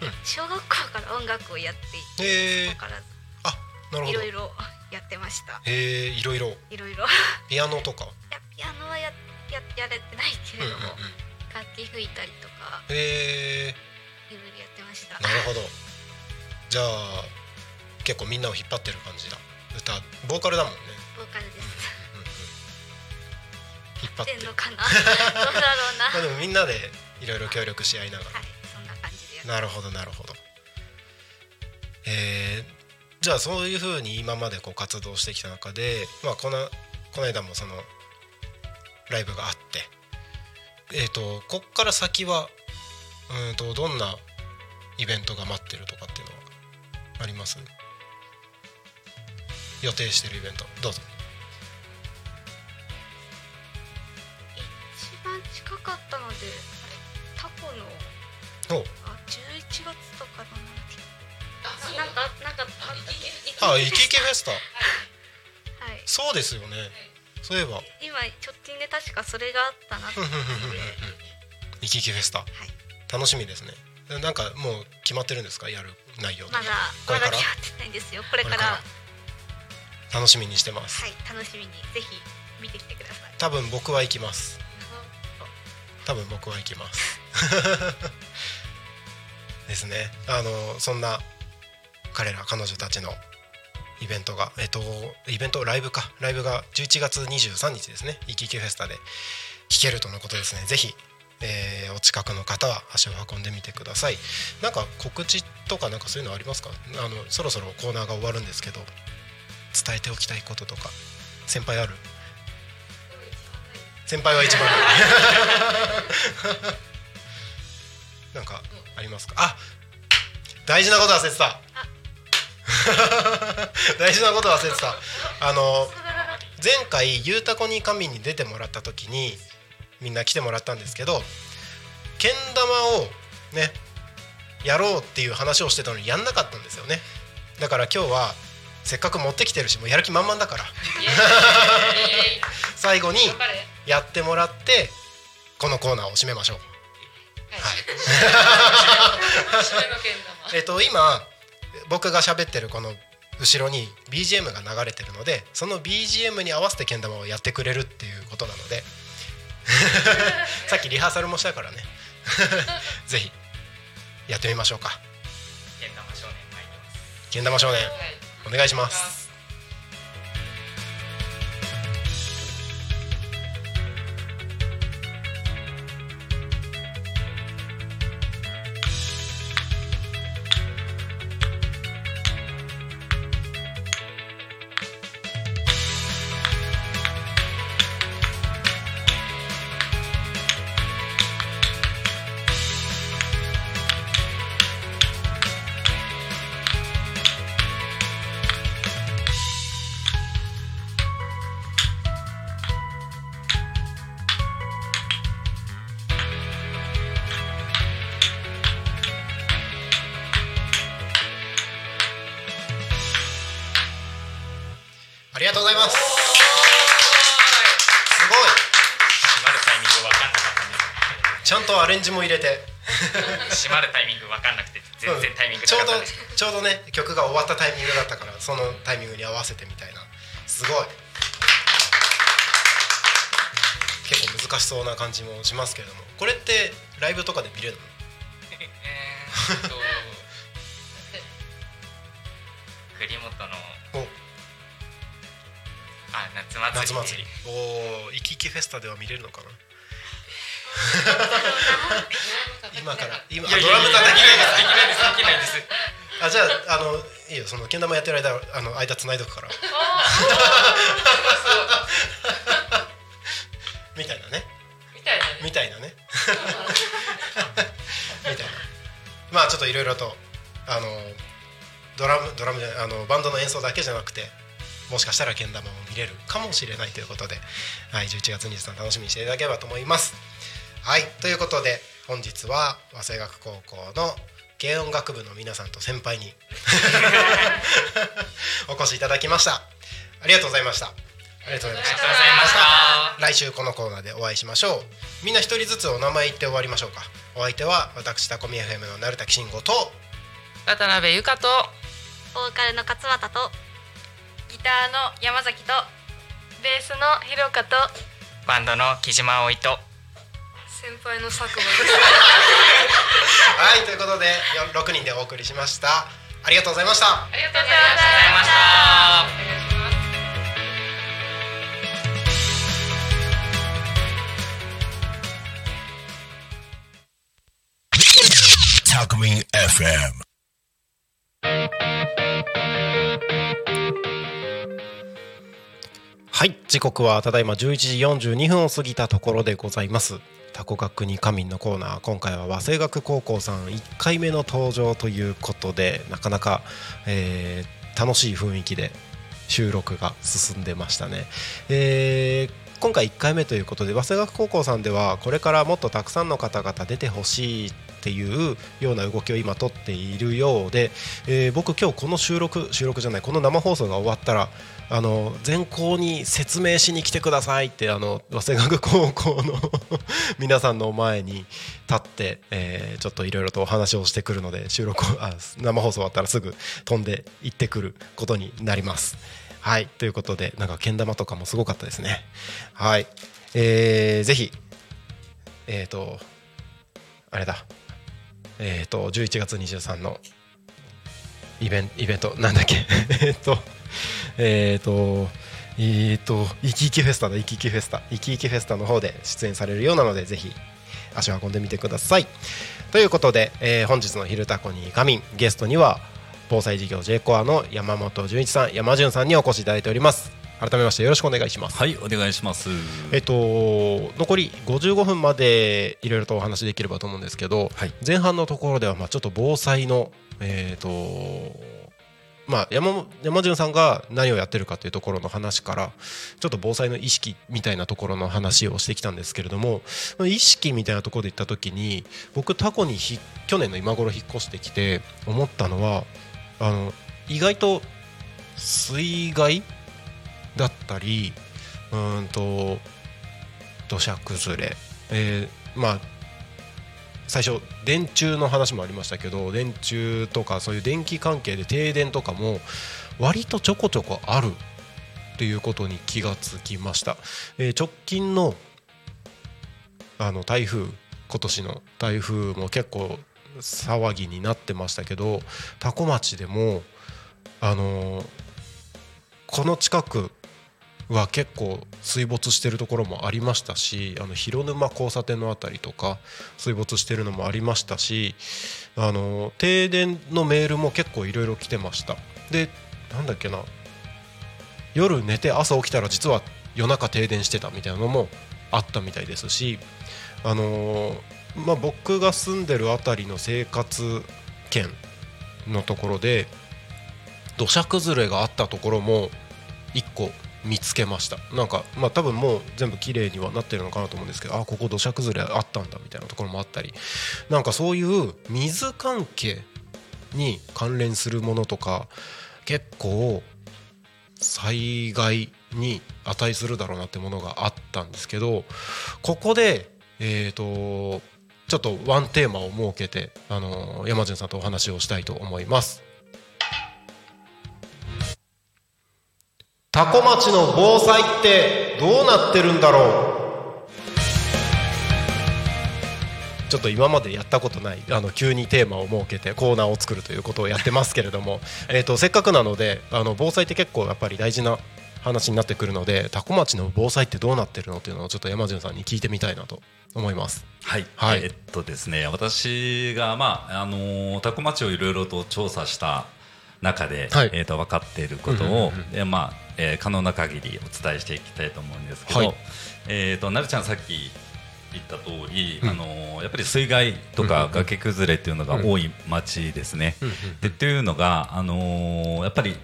ら、うん。小学校から音楽をやっていて、へえそこからあなるほど。いろいろやってました。へえいろいろ。いろいろ。い ピアノとか？やピアノはやややれてないけうんうんうん。れども、楽器吹いたりとかへえいろいろやってました。なるほど。じゃあ結構みんなを引っ張ってる感じだ。歌ボーカルだもんね。ボーカルです。うんうん引っ張って。んのかな？どうだろうな。まあでもみんなでいろいろ協力し合いながら。はいそんな感じでなるほどなるほど。えーじゃあそういうふうに今までこう活動してきた中で、まあ、このこの間もそのライブがあってえっ、とこっから先はうんとどんなイベントが待ってるとかっていうのはあります？予定してるイベントどうぞ。一番近かったのであれタコのお。あ11月とかのな。んだっけあそう。なんかなんかあイキイキフェスタ。はい。そうですよねそういえば。今直近で確かそれがあったなって。イキイキフェスタ。はい。楽しみですね。なんかもう決まってるんですか？やる内容。まだこれから？まだ決まってないんですよ。これから。これから。楽しみにしてます、はい楽しみに。ぜひ見てきてください。多分僕は行きます。多分僕は行きます。ですね。あのそんな彼ら彼女たちのイベントがえっとイベントライブか。ライブが11月23日ですね。イキイキフェスタで聴けるとのことですね。ぜひ、えーお近くの方は足を運んでみてください。なんか告知とかなんかそういうのありますか？あのそろそろコーナーが終わるんですけど伝えておきたいこととか先輩ある？先輩は一番。なんかありますか？あ大事なこと忘れてた。大事なこと忘れてた。あの前回「ゆうたこに神」に出てもらった時にみんな来てもらったんですけどけん玉をねやろうっていう話をしてたのにやんなかったんですよね。だから今日はせっかく持ってきてるしもうやる気満々だから。最後にやってもらってこのコーナーを締めましょう。はい。えっと今僕が喋ってるこの後ろに BGM が流れてるのでその BGM に合わせてけん玉をやってくれるっていうことなので。さっきリハーサルもしたからね。ぜひやってみましょうか。けん玉少年けん玉少年はい。お願いしますとうございます。すごい。閉まるタイミングわかんなかったんでちゃんとアレンジも入れて。す閉まるタイミングわかんなくて全然タイミングちょうどなかったですちょうどね曲が終わったタイミングだったからそのタイミングに合わせてみたいな。すごい。結構難しそうな感じもしますけれども。これってライブとかで見れるの？えーっと夏祭りおお生き生きフェスタでは見れるのかな？今から。今あいやいドラムやいや叩きないです。できないです。できないです。あじゃああのいいよそのけん玉やってる間あの間繋いどくから。みたいなね。みたいなね。みたいなね。みたいな。まあちょっといろいろとあのドラムドラムじゃないあのバンドの演奏だけじゃなくてもしかしたらけん玉も見れるかもしれないということで、はい、11月23日楽しみにしていただければと思います。はいということで本日は早稲学高校の軽音楽部の皆さんと先輩に お越しいただきました。ありがとうございました。ありがとうございました。ありがとうございました。来週このコーナーでお会いしましょう。みんな一人ずつお名前言って終わりましょうか。お相手は私タコミ FM の成田慎吾と渡辺由香とボーカルの勝俣とギターの山崎とベースのひろかとバンドの木島葵と。先輩の佐久間です。はいということでよ6人でお送りしました。ありがとうございました。ありがとうございました。ありがとうございましたお願いします。Talkme FM. はい時刻はただいま11時42分を過ぎたところでございます。タコ学に仮眠のコーナー。今回は和製学高校さん1回目の登場ということでなかなか、えー楽しい雰囲気で収録が進んでましたね、えー今回1回目ということで早稲学高校さんではこれからもっとたくさんの方々出てほしいっていうような動きを今取っているようで、えー僕今日この収録収録じゃないこの生放送が終わったらあの全校に説明しに来てくださいってあの早稲学高校の 皆さんの前に立って、えーちょっといろいろとお話をしてくるので収録あ生放送終わったらすぐ飛んで行ってくることになります。はいということでなんかけん玉とかもすごかったですね。はい、えー、ぜひえっ、とあれだえっ、と11月23のイベンイベントなんだっけ？えっとえっ、とえっ、と生き生きフェスタだ生き生きフェスタ生き生きフェスタの方で出演されるようなのでぜひ足を運んでみてください。ということで、えー本日の「昼タコに仮眠」ゲストには防災事業 J コアの山本純一さん山潤さんにお越しいただいております。改めましてよろしくお願いします。はいお願いします。えっと残り55分までいろいろとお話しできればと思うんですけど、はい。前半のところではまあちょっと防災のえっとまあ、山山潤さんが何をやってるかというところの話からちょっと防災の意識みたいなところの話をしてきたんですけれども意識みたいなところで言った時に僕タコにひ去年の今頃引っ越してきて思ったのはあの意外と水害だったりうんと土砂崩れ、えーまあ最初電柱の話もありましたけど電柱とかそういう電気関係で停電とかも割とちょこちょこあるっていうことに気がつきました、えー直近のあの台風今年の台風も結構騒ぎになってましたけど多古町でもあのーこの近くは結構水没してるところもありましたしあの広沼交差点のあたりとか水没してるのもありましたしあの停電のメールも結構いろいろ来てました。でなんだっけな。夜寝て朝起きたら実は夜中停電してたみたいなのもあったみたいですしあのまあ、僕が住んでるあたりの生活圏のところで土砂崩れがあったところも1個見つけましたなんかまあ多分もう全部綺麗にはなってるのかなと思うんですけどあここ土砂崩れあったんだみたいなところもあったりなんかそういう水関係に関連するものとか結構災害に値するだろうなってものがあったんですけどここでえー、とちょっとワンテーマを設けて、あの山潤さんとお話をしたいと思います。タコ町の防災ってどうなってるんだろう？ちょっと今までやったことないあの急にテーマを設けてコーナーを作るということをやってますけれども えーとせっかくなのであの防災って結構やっぱり大事な話になってくるのでタコ町の防災ってどうなってるのっていうのをちょっと山潤さんに聞いてみたいなと思います。はい、はい。えっとですね私がまああのー多古町をいろいろと調査した中で、はい。えっと分かっていることうんうんを、うん。えまあ、えー可能な限りお伝えしていきたいと思うんですけど、はい。えっとなるちゃんさっき言った通り、うん。あのーやっぱり水害とうんうんうんか崖崩れっていうのが多い町ですね。でっていうのが、あのーやっぱり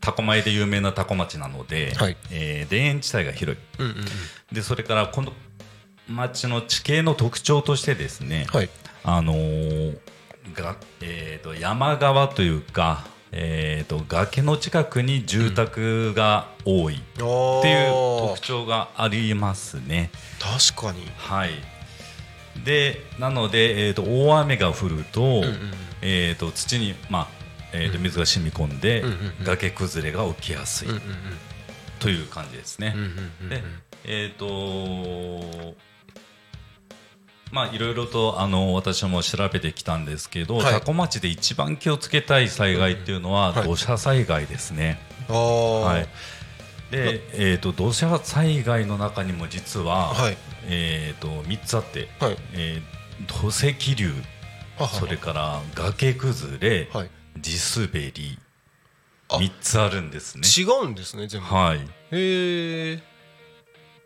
多古米で有名な多古町なので、はい。えー田園地帯が広い。うんうんうん。でそれからこの町の地形の特徴としてですね、はい。あのーがえー、と山側というか、えー、と崖の近くに住宅が多いっていう特徴がありますね。確かに。はい。でなので、えー、と大雨が降ると,、うんうん。えー、と土に、まあえー、と水が染み込んで、うんうんうん崖崩れが起きやすい、うんうんという感じですね。うんうんうんうんでえっ、とまあいろいろとあの私も調べてきたんですけど、はい。多古町で一番気をつけたい災害っていうのははい。土砂災害ですね。あー。はい。で、えっ、と土砂災害の中にも実は、はい。えっ、と三つあって、はい。えー土石流、はは。それから崖崩れ、はい。地滑りあ。三つあるんですね。違うんですね全部。はい。へえ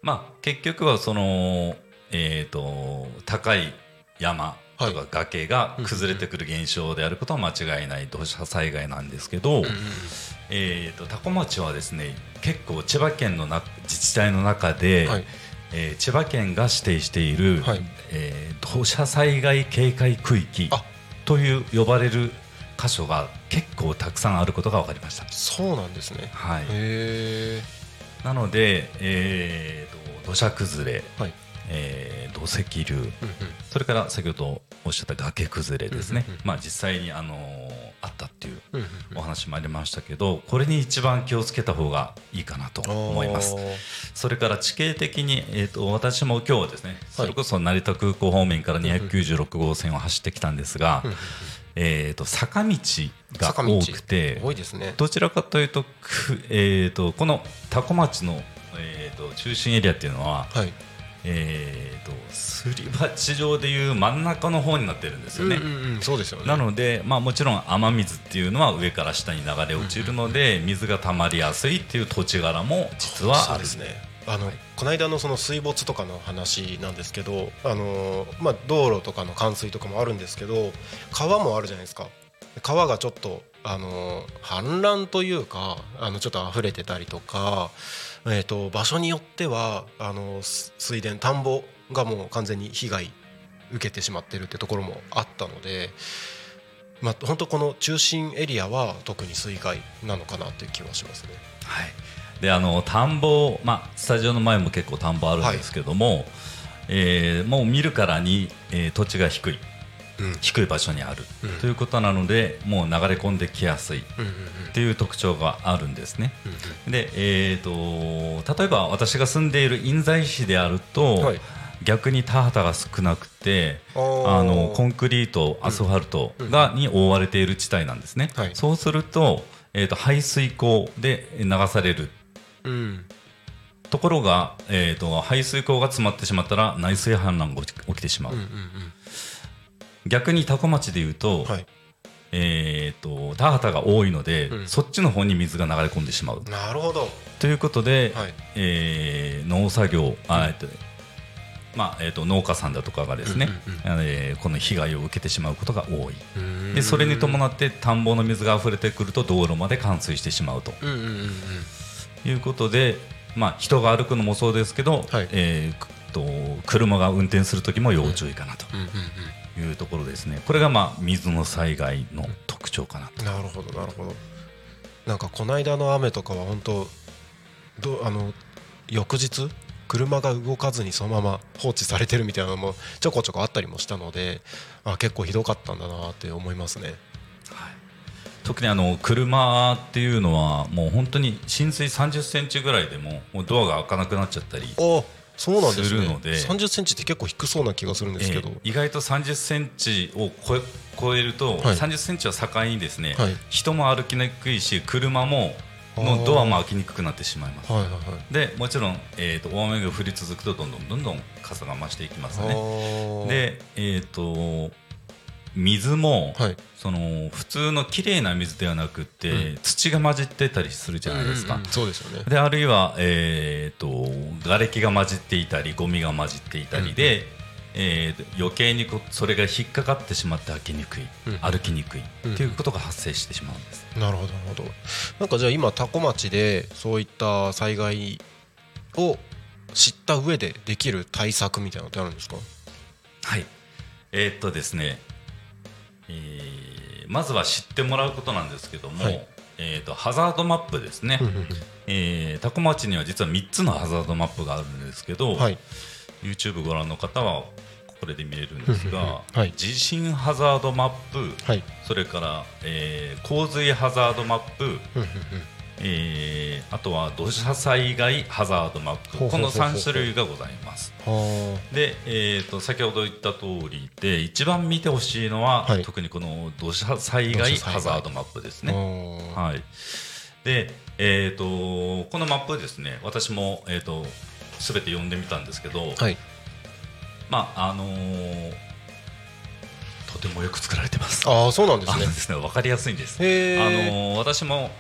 まあ結局はそのえー、と高い山とか崖が崩れてくる現象であることは間違いない土砂災害なんですけど、えー、と多古町はですね結構千葉県のな自治体の中で、はい。えー千葉県が指定している、はい。えー土砂災害警戒区域あ。という呼ばれる箇所が結構たくさんあることが分かりました。そうなんですね。はい、なので、えー、と土砂崩れ、はいえー土石流、うんうん。それから先ほどおっしゃった崖崩れですね、うんうんうん。まあ、実際に、あのーあったっていうお話もありましたけどこれに一番気をつけた方がいいかなと思います。それから地形的に、えー、と私も今日はですねそれこそ成田空港方面から296号線を走ってきたんですが、えー、と坂道が多くて多いですね。どちらかというとく、えー、とこの多古町の、えー、と中心エリアっていうのは、はいえー、とすり鉢状でいう真ん中の方になってるんですよね。うんうんうんそうですよね。なので、まあ、もちろん雨水っていうのは上から下に流れ落ちるので、水が溜まりやすいっていう土地柄も実はある。そうですね。あの、この間のその水没とかの話なんですけどあの、まあ、道路とかの冠水とかもあるんですけど川もあるじゃないですか川がちょっとあの氾濫というかあのちょっと溢れてたりとか、えー、と場所によってはあのす水田田んぼがもう完全に被害受けてしまってるってところもあったので。まあ、本当この中心エリアは特に水害なのかなっていう気はしますね。はい、であの田んぼ、まあ、スタジオの前も結構田んぼあるんですけども、えーもう見るからに、えー土地が低い、うん低い場所にある、うん。ということなのでもう流れ込んできやすい。うんうんっていう特徴があるんですね。うんで、えー、と例えば私が住んでいる印西市であると、はい。逆に田畑が少なくてあのコンクリートアスファルトが、に覆われている地帯なんですね、はいそうすると,、えー、と排水溝で流される。うん。ところが、えー、と排水溝が詰まってしまったら内水氾濫が起きてしまう、うんうん逆に多古町でいうと,、はい。えー、と田畑が多いので、うん。そっちの方に水が流れ込んでしまう。うん、なるほど、ということで、はい。えー農作業あ、えっとまあえー、と農家さんだとかがですね、うんうんえーこの被害を受けてしまうことが多い。うん。でそれに伴って田んぼの水が溢れてくると道路まで冠水してしまうと。うんうんうんうん。いうことで、まあ、人が歩くのもそうですけど、はい。えーくと車が運転する時も要注意かなうんうんというところですねこれが、まあ、水の災害の特徴かなと。うんなるほどなるほどなんかこの間の雨とかは本当どあの翌日車が動かずにそのまま放置されてるみたいなのもちょこちょこあったりもしたのであ結構ひどかったんだなって思いますね。特にあの車っていうのはもう本当に浸水30センチぐらいでももうドアが開かなくなっちゃったり、あそうなんでするので。30センチって結構低そうな気がするんですけど、えー意外と30センチを超え超えると、はい。30センチは境にですね、はい。人も歩きにくいし車ものドアも開きにくくなってしまいます。はいはいはい。でもちろん、えー、と大雨が降り続くとどんどんどんどん傘が増していきますね。で、えー、と水も、はい。その普通の綺麗な水ではなくて、土が混じってたりするじゃないですか。うんうんうん。そうですよね。であるいは、えー、と瓦礫が混じっていたりゴミが混じっていたりで、えー余計にそれが引っかかってしまって開きにくい、うん。歩きにくいうん。っていうことが発生してしまうんです。なるほどなるほど。なんかじゃあ今多古町でそういった災害を知った上でできる対策みたいなのってあるんですか？はい。えーっとですね、えーまずは知ってもらうことなんですけども、はい。えー、とハザードマップですね、えー多古町には実は3つのハザードマップがあるんですけど、はい。YouTube ご覧の方はこれで見れるんですが、はい。地震ハザードマップ、はい。それから、えー洪水ハザードマップ、えーあとは土砂災害ハザードマップ。この3種類がございます。はで、えー、と先ほど言った通りで一番見てほしいのは、はい。特にこの土砂災害ハザードマップですあね。ー。はい、で、えー、とこのマップですね私も、えー、と全て読んでみたんですけど、はい。まああのーとてもよく作られてます。ああそうなんですね。あのですね分かりやすいんです。へあえのー私も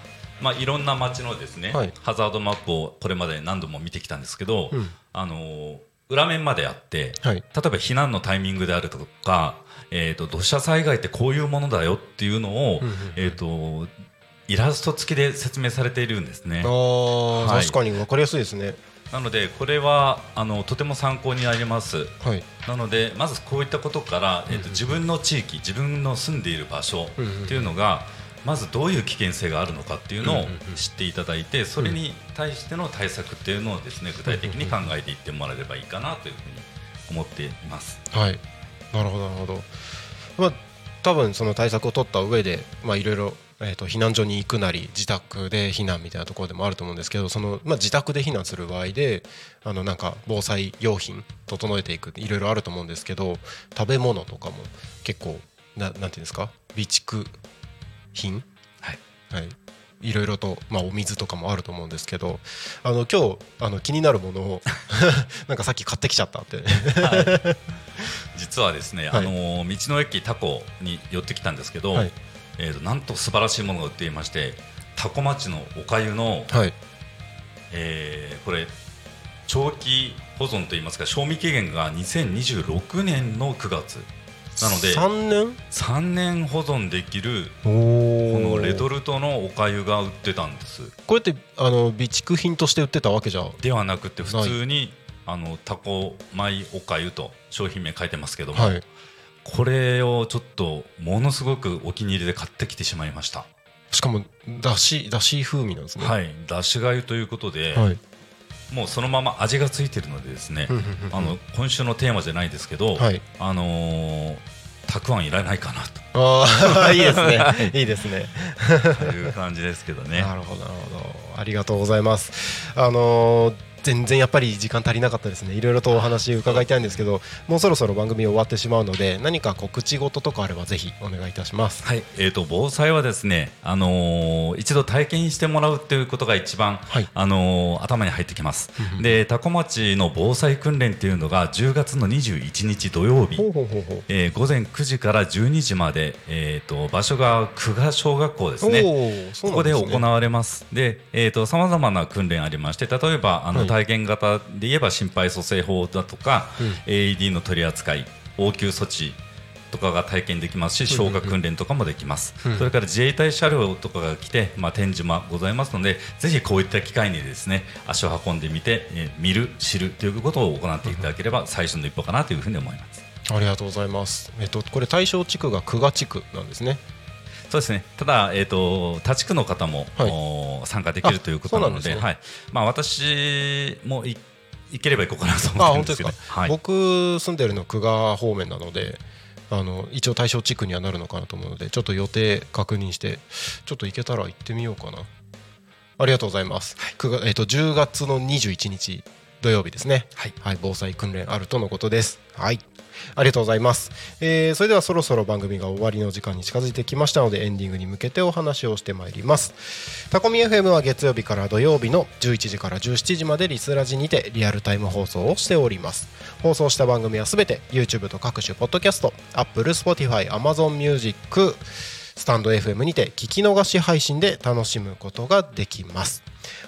まあ、いろんな街のですね、はい。ハザードマップをこれまで何度も見てきたんですけど、うん。あのー裏面まであって、はい。例えば避難のタイミングであるとか、えー、と土砂災害ってこういうものだよっていうのを、うんうんえー、とイラスト付きで説明されているんですね。ああ、はい。確かに分かりやすいですね。なのでこれはあのとても参考になります。はい。なのでまずこういったことから、えー、と自分の地域自分の住んでいる場所うんうんっていうのがまずどういう危険性があるのかっていうのを知っていただいてそれに対しての対策っていうのをですね具体的に考えていってもらえればいいかなというふうに思っています。はい。なるほどなるほど。まあ多分その対策を取った上でまあいろいろえー、と避難所に行くなり自宅で避難みたいなところでもあると思うんですけどその、まあ、自宅で避難する場合であのなんか防災用品整えていくいろいろあると思うんですけど食べ物とかも結構ななんていうんですか？備蓄品、はい。はい、いろいろと、まあ、お水とかもあると思うんですけどあの今日あの気になるものを なんかさっき買ってきちゃったって。実はですね、はい。あの道の駅タコに寄ってきたんですけど、はい。えー、となんと素晴らしいものが売っていましてタコ町のおかゆの、はい。えーこれ長期保存といいますか賞味期限が2026年の9月なので3年？3年保存できるこのレトルトのおかゆが売ってたんです。これってあの備蓄品として売ってたわけじゃではなくて普通にあのタコ米おかゆと商品名書いてますけども、はい。これをちょっとものすごくお気に入りで買ってきてしまいました、しかもだしだし風味なんですね。はい。だしがゆということで、はいもうそのまま味がついてるのでですね、あの今週のテーマじゃないですけど、はい。あのーたくあんいらないかなああ いいですね。いいですね。という感じですけどね。なるほどなるほど。ありがとうございます。あのー全然やっぱり時間足りなかったですね。いろいろとお話伺いたいんですけどもうそろそろ番組終わってしまうので何か告知事とかあればぜひお願いいたします。はい、えー、と防災はですね、あのー一度体験してもらうということが一番、はい。あのー頭に入ってきます。で多古町の防災訓練っていうのが10月の21日土曜日、午前9時から12時まで、えー、と場所が久我小学校ですね。おーそうここで行われます。で、えー、と様々な訓練ありまして、例えばあの、はい体験型で言えば心肺蘇生法だとか、うん。AED の取り扱い、応急措置とかが体験できますし、消火訓練とかもできます。うん。それから自衛隊車両とかが来て、まあ展示もございますので、ぜひこういった機会にですね、足を運んでみて、えー見る、知るということを行っていただければ最初の一歩かなというふうに思います。ありがとうございます。えっとこれ対象地区が久我地区なんですねそうですね。ただ、えっ、と、他地区の方も、はい。お参加できるということなので、ですね。はい。まあ、私もい、行ければ行こうかなとあ思ってるんですけど、はい。僕住んでるの久我方面なのであの一応対象地区にはなるのかなと思うのでちょっと予定確認してちょっと行けたら行ってみようかな。ありがとうございます、9月えっと10月の21日土曜日ですね。はい防災訓練あるとのことです。はいありがとうございます、えーそれではそろそろ番組が終わりの時間に近づいてきましたのでエンディングに向けてお話をしてまいります。タコミ FM は月曜日から土曜日の11時から17時までリスラジにてリアルタイム放送をしております。放送した番組はすべて YouTube と各種ポッドキャスト Apple、Spotify、Amazon Music スタンド FM にて聞き逃し配信で楽しむことができます。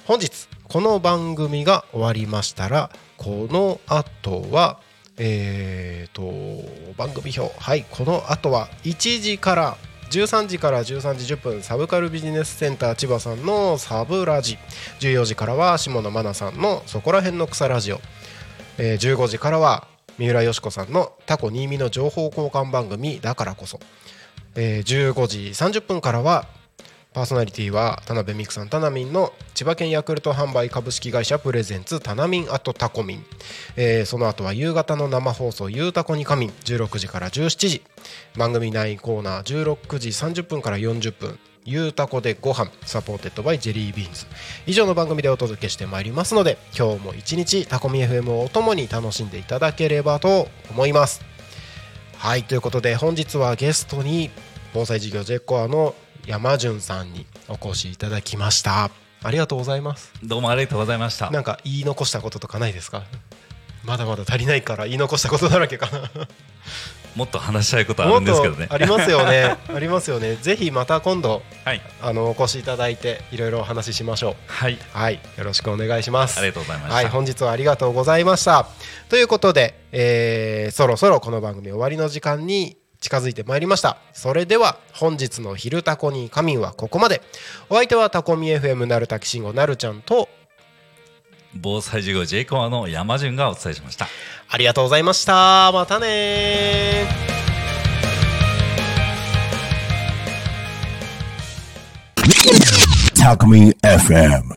本日この番組が終わりましたらこの後はえー、と番組表。はいこの後は1時から13時から13時10分サブカルビジネスセンター千葉さんのサブラジ。14時からは下野真奈さんのそこら辺の草ラジオ、えー15時からは三浦佳子さんのタコ新見の情報交換番組だからこそ、えー15時30分からはパーソナリティは田辺美久さんタナミンの千葉県ヤクルト販売株式会社 Presents タナミン at タコミン、えーその後は夕方の生放送「ゆうたこにかみん」16時から17時。番組内コーナー16時30分から40分。ゆうたこでご飯。 Supported by ジェリービーンズ。以上の番組でお届けしてまいりますので今日も一日タコミ FM をお供に楽しんでいただければと思います。はいということで本日はゲストに防災事業ジェコアの山潤さんにお越しいただきました。ありがとうございます。どうもありがとうございました。なんか言い残したこととかないですか？まだまだ足りないから言い残したことだらけかな。もっと話したいことあるんですけどね。ありますよね。ありますよね。ぜひまた今度はい。あのお越しいただいていろいろお話ししましょう。はい。はい。よろしくお願いします。ありがとうございました。はい、本日はありがとうございました。ということで、えーそろそろこの番組終わりの時間に近づいてまいりました。それでは本日の「昼タコに仮眠」はここまで。お相手はタコミ FM なるたきしんごなるちゃんと防災事業 J コアの山順がお伝えしました。ありがとうございました。またねー Talk Me FM.